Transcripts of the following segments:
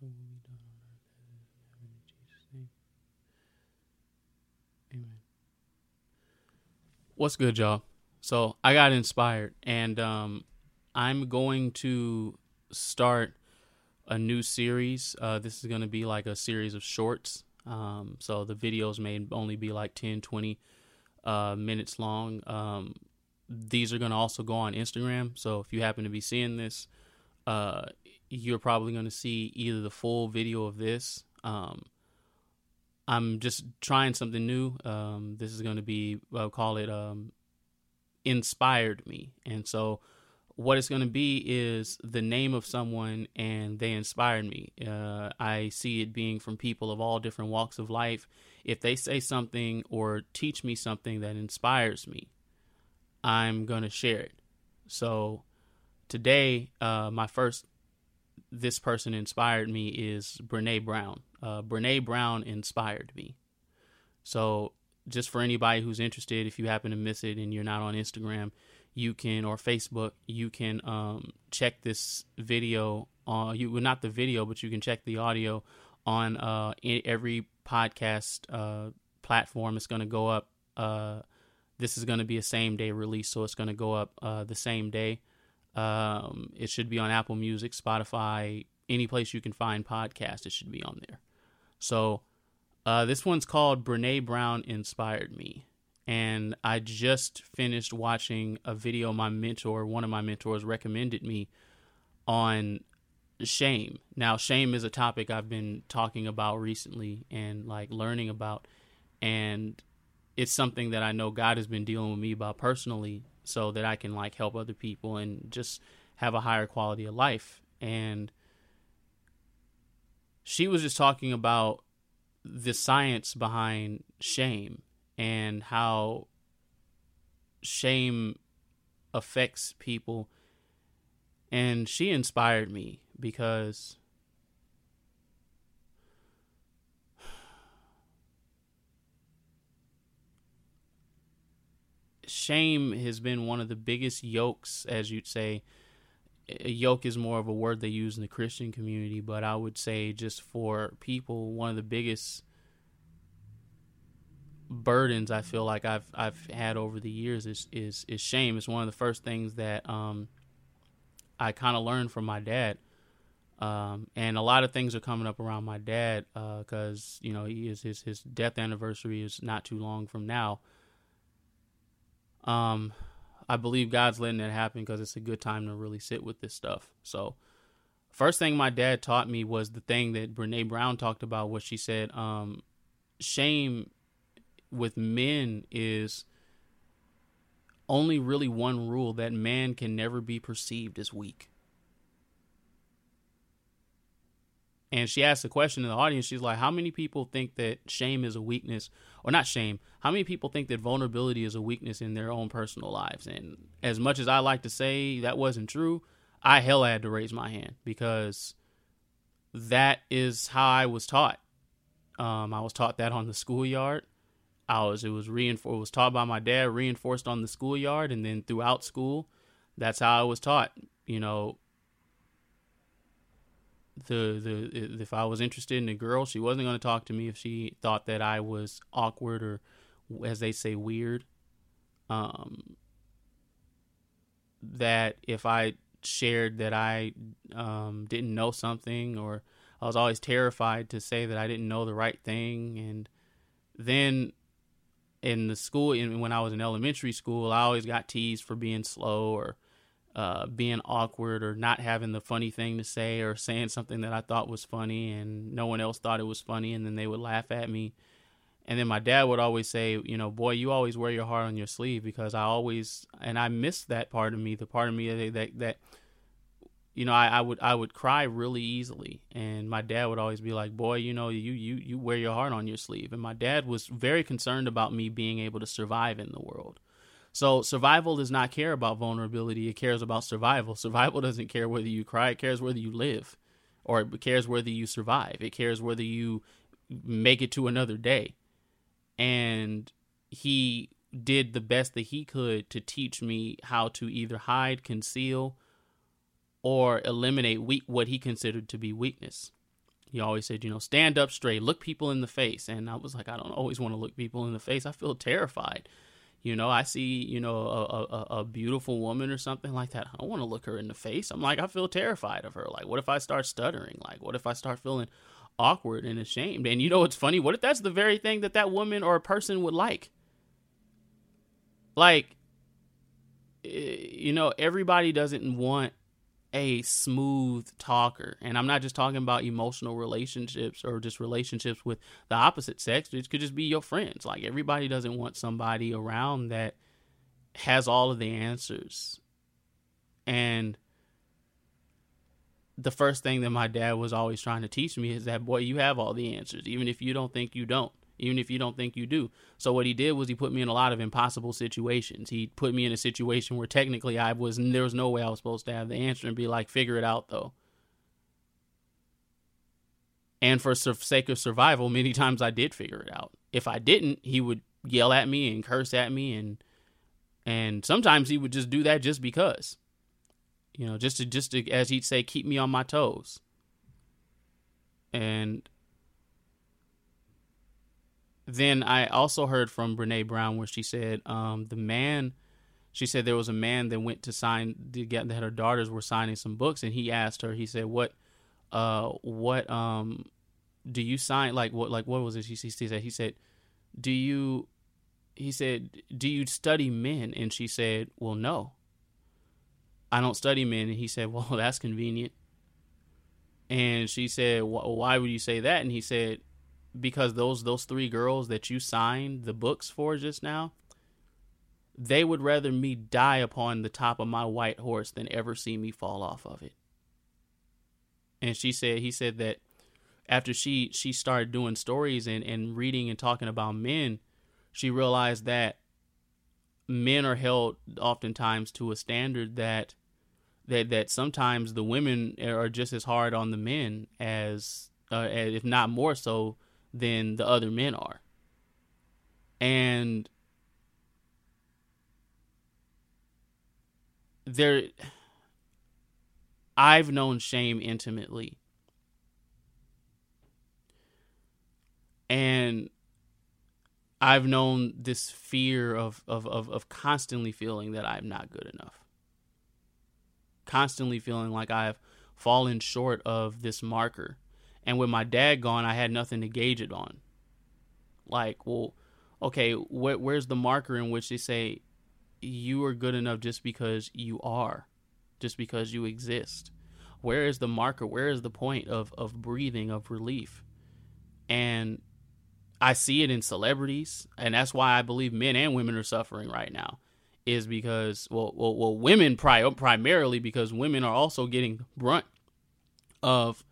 will be done on earth as it is in heaven in Jesus' name. Amen. What's good, y'all? So I got inspired, and um, I'm going to start a new series. Uh, this is going to be like a series of shorts. Um, so the videos may only be like 10, 20 uh, minutes long. Um, these are going to also go on Instagram. So if you happen to be seeing this, uh, you're probably going to see either the full video of this. Um, I'm just trying something new. Um, this is going to be, I'll call it um, Inspired Me. And so what it's going to be is the name of someone and they inspired me. Uh, I see it being from people of all different walks of life. If they say something or teach me something that inspires me, I'm going to share it. So today, uh, my first this person inspired me is Brene Brown. Uh, Brene Brown inspired me. So, just for anybody who's interested, if you happen to miss it and you're not on Instagram, you can or Facebook, you can um, check this video you. Well, not the video, but you can check the audio on uh, every podcast uh, platform. It's going to go up. Uh, this is going to be a same day release, so it's going to go up uh, the same day. Um, it should be on Apple Music, Spotify, any place you can find podcasts. It should be on there. So uh, this one's called Brene Brown Inspired Me. And I just finished watching a video my mentor, one of my mentors, recommended me on shame. Now, shame is a topic I've been talking about recently and like learning about. And it's something that I know God has been dealing with me about personally so that I can like help other people and just have a higher quality of life. And she was just talking about the science behind shame and how shame affects people. And she inspired me because shame has been one of the biggest yokes, as you'd say. A yoke is more of a word they use in the Christian community, but I would say just for people, one of the biggest burdens I feel like I've I've had over the years is is is shame. It's one of the first things that um, I kind of learned from my dad. Um, and a lot of things are coming up around my dad because uh, you know he is his his death anniversary is not too long from now. Um, I believe God's letting that happen because it's a good time to really sit with this stuff. So, first thing my dad taught me was the thing that Brene Brown talked about, what she said, um, shame with men is only really one rule that man can never be perceived as weak. And she asked a question in the audience. She's like, How many people think that shame is a weakness? Or not shame. How many people think that vulnerability is a weakness in their own personal lives? And as much as I like to say that wasn't true, I hell had to raise my hand because that is how I was taught. Um, I was taught that on the schoolyard. I was it was reinforced. Was taught by my dad, reinforced on the schoolyard, and then throughout school. That's how I was taught. You know, the the if I was interested in a girl, she wasn't going to talk to me if she thought that I was awkward or, as they say, weird. Um, that if I shared that I um, didn't know something, or I was always terrified to say that I didn't know the right thing, and then in the school, in, when I was in elementary school, I always got teased for being slow or uh, being awkward or not having the funny thing to say or saying something that I thought was funny and no one else thought it was funny and then they would laugh at me. And then my dad would always say, you know, boy, you always wear your heart on your sleeve because I always and I miss that part of me, the part of me that that you know, I, I would I would cry really easily, and my dad would always be like, "Boy, you know, you you you wear your heart on your sleeve." And my dad was very concerned about me being able to survive in the world. So survival does not care about vulnerability; it cares about survival. Survival doesn't care whether you cry; it cares whether you live, or it cares whether you survive. It cares whether you make it to another day. And he did the best that he could to teach me how to either hide, conceal or eliminate what he considered to be weakness. he always said, you know, stand up straight, look people in the face. And I was like, I don't always want to look people in the face. I feel terrified. You know, I see, you know, a, a, a beautiful woman or something like that. I want to look her in the face. I'm like, I feel terrified of her. Like, what if I start stuttering? Like, what if I start feeling awkward and ashamed? And you know, what's funny. What if that's the very thing that that woman or a person would like? Like, eh, you know, everybody doesn't want a smooth talker. And I'm not just talking about emotional relationships or just relationships with the opposite sex. It could just be your friends. Like everybody doesn't want somebody around that has all of the answers. And the first thing that my dad was always trying to teach me is that boy, you have all the answers, even if you don't think you don't even if you don't think you do. So what he did was he put me in a lot of impossible situations. He put me in a situation where technically I was there was no way I was supposed to have the answer and be like, figure it out though. And for sake of survival, many times I did figure it out. If I didn't, he would yell at me and curse at me and and sometimes he would just do that just because. You know, just to just to as he'd say, keep me on my toes. And then I also heard from Brene Brown where she said um, the man, she said there was a man that went to sign to get that her daughters were signing some books, and he asked her, he said, "What, uh, what um, do you sign? Like what, like what was it?" She, she said, he said, "Do you?" He said, "Do you study men?" And she said, "Well, no. I don't study men." And he said, "Well, that's convenient." And she said, "Why would you say that?" And he said, because those those three girls that you signed the books for just now, they would rather me die upon the top of my white horse than ever see me fall off of it. And she said he said that after she she started doing stories and, and reading and talking about men, she realized that men are held oftentimes to a standard that that that sometimes the women are just as hard on the men as uh, if not more so than the other men are. And there I've known shame intimately. And I've known this fear of, of, of, of, constantly feeling that I'm not good enough. Constantly feeling like I've fallen short of this marker and with my dad gone, I had nothing to gauge it on. Like, well, okay, wh- where's the marker in which they say you are good enough just because you are, just because you exist? Where is the marker? Where is the point of, of breathing, of relief? And I see it in celebrities, and that's why I believe men and women are suffering right now. Is because well, well, well, women pri- primarily because women are also getting brunt of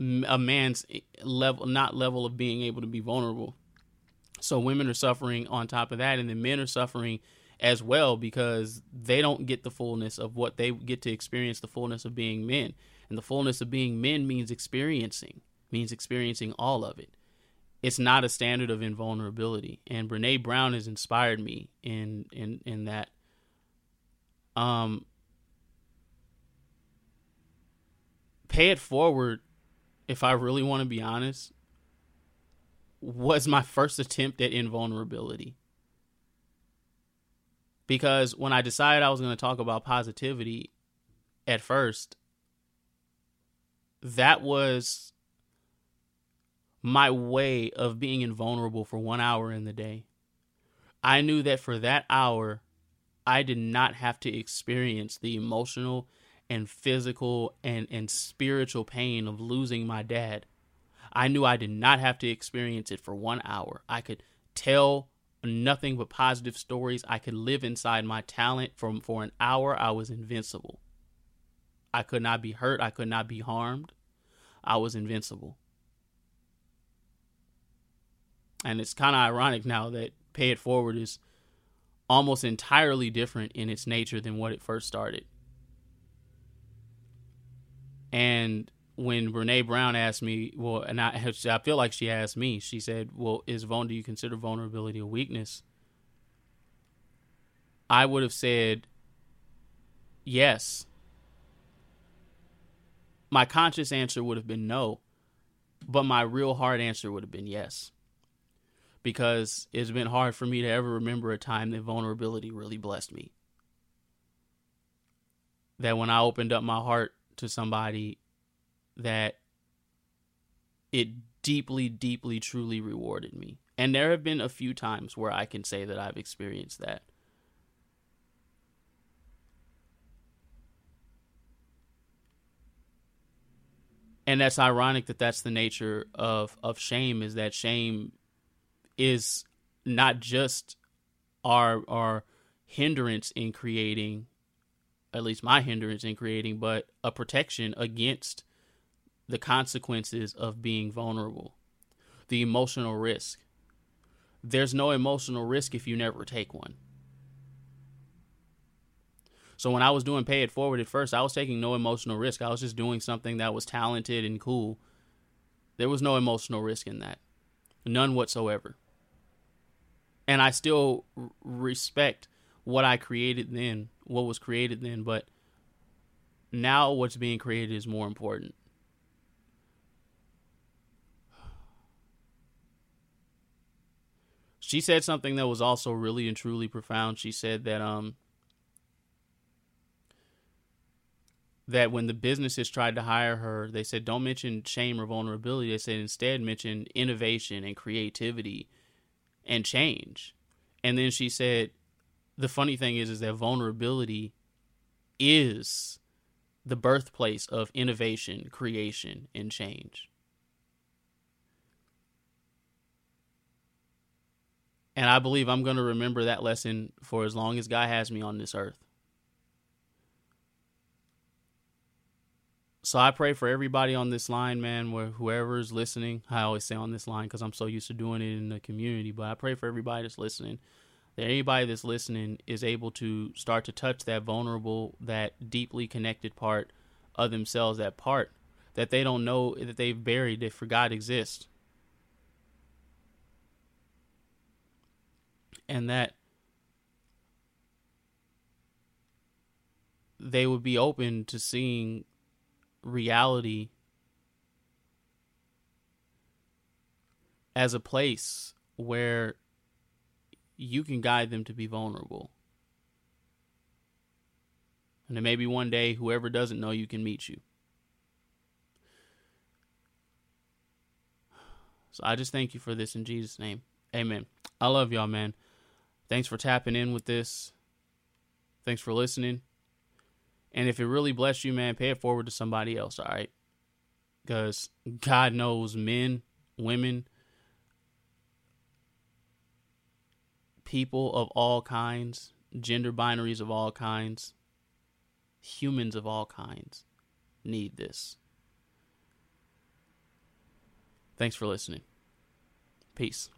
a man's level not level of being able to be vulnerable. So women are suffering on top of that and then men are suffering as well because they don't get the fullness of what they get to experience the fullness of being men. And the fullness of being men means experiencing means experiencing all of it. It's not a standard of invulnerability. And brene brown has inspired me in in in that. Um pay it forward if I really want to be honest, was my first attempt at invulnerability. Because when I decided I was going to talk about positivity at first, that was my way of being invulnerable for one hour in the day. I knew that for that hour, I did not have to experience the emotional and physical and, and spiritual pain of losing my dad. I knew I did not have to experience it for one hour. I could tell nothing but positive stories. I could live inside my talent. For, for an hour, I was invincible. I could not be hurt. I could not be harmed. I was invincible. And it's kind of ironic now that Pay It Forward is almost entirely different in its nature than what it first started. And when Brene Brown asked me, well, and I, I feel like she asked me, she said, well, is Vaughn, do you consider vulnerability a weakness? I would have said, yes. My conscious answer would have been no, But my real hard answer would have been yes. Because it's been hard for me to ever remember a time that vulnerability really blessed me. That when I opened up my heart to somebody, that it deeply, deeply, truly rewarded me. And there have been a few times where I can say that I've experienced that. and that's ironic that that's the nature of of shame is that shame is not just our our hindrance in creating at least my hindrance in creating but a protection against the consequences of being vulnerable the emotional risk there's no emotional risk if you never take one so when I was doing pay it forward at first, I was taking no emotional risk. I was just doing something that was talented and cool. There was no emotional risk in that. None whatsoever. And I still respect what I created then, what was created then, but now what's being created is more important. She said something that was also really and truly profound. She said that um that when the businesses tried to hire her, they said don't mention shame or vulnerability. They said instead mention innovation and creativity and change. And then she said the funny thing is is that vulnerability is the birthplace of innovation, creation, and change. And I believe I'm going to remember that lesson for as long as God has me on this earth. so I pray for everybody on this line, man, where whoever's listening. I always say on this line because I'm so used to doing it in the community, but I pray for everybody that's listening. That anybody that's listening is able to start to touch that vulnerable, that deeply connected part of themselves, that part that they don't know that they've buried, they forgot exists. And that they would be open to seeing reality as a place where you can guide them to be vulnerable. And then maybe one day, whoever doesn't know you can meet you. So I just thank you for this in Jesus' name. Amen. I love y'all, man. Thanks for tapping in with this. Thanks for listening. And if it really bless you, man, pay it forward to somebody else, all right? Because God knows men, women, people of all kinds, gender binaries of all kinds, humans of all kinds need this. Thanks for listening. Peace.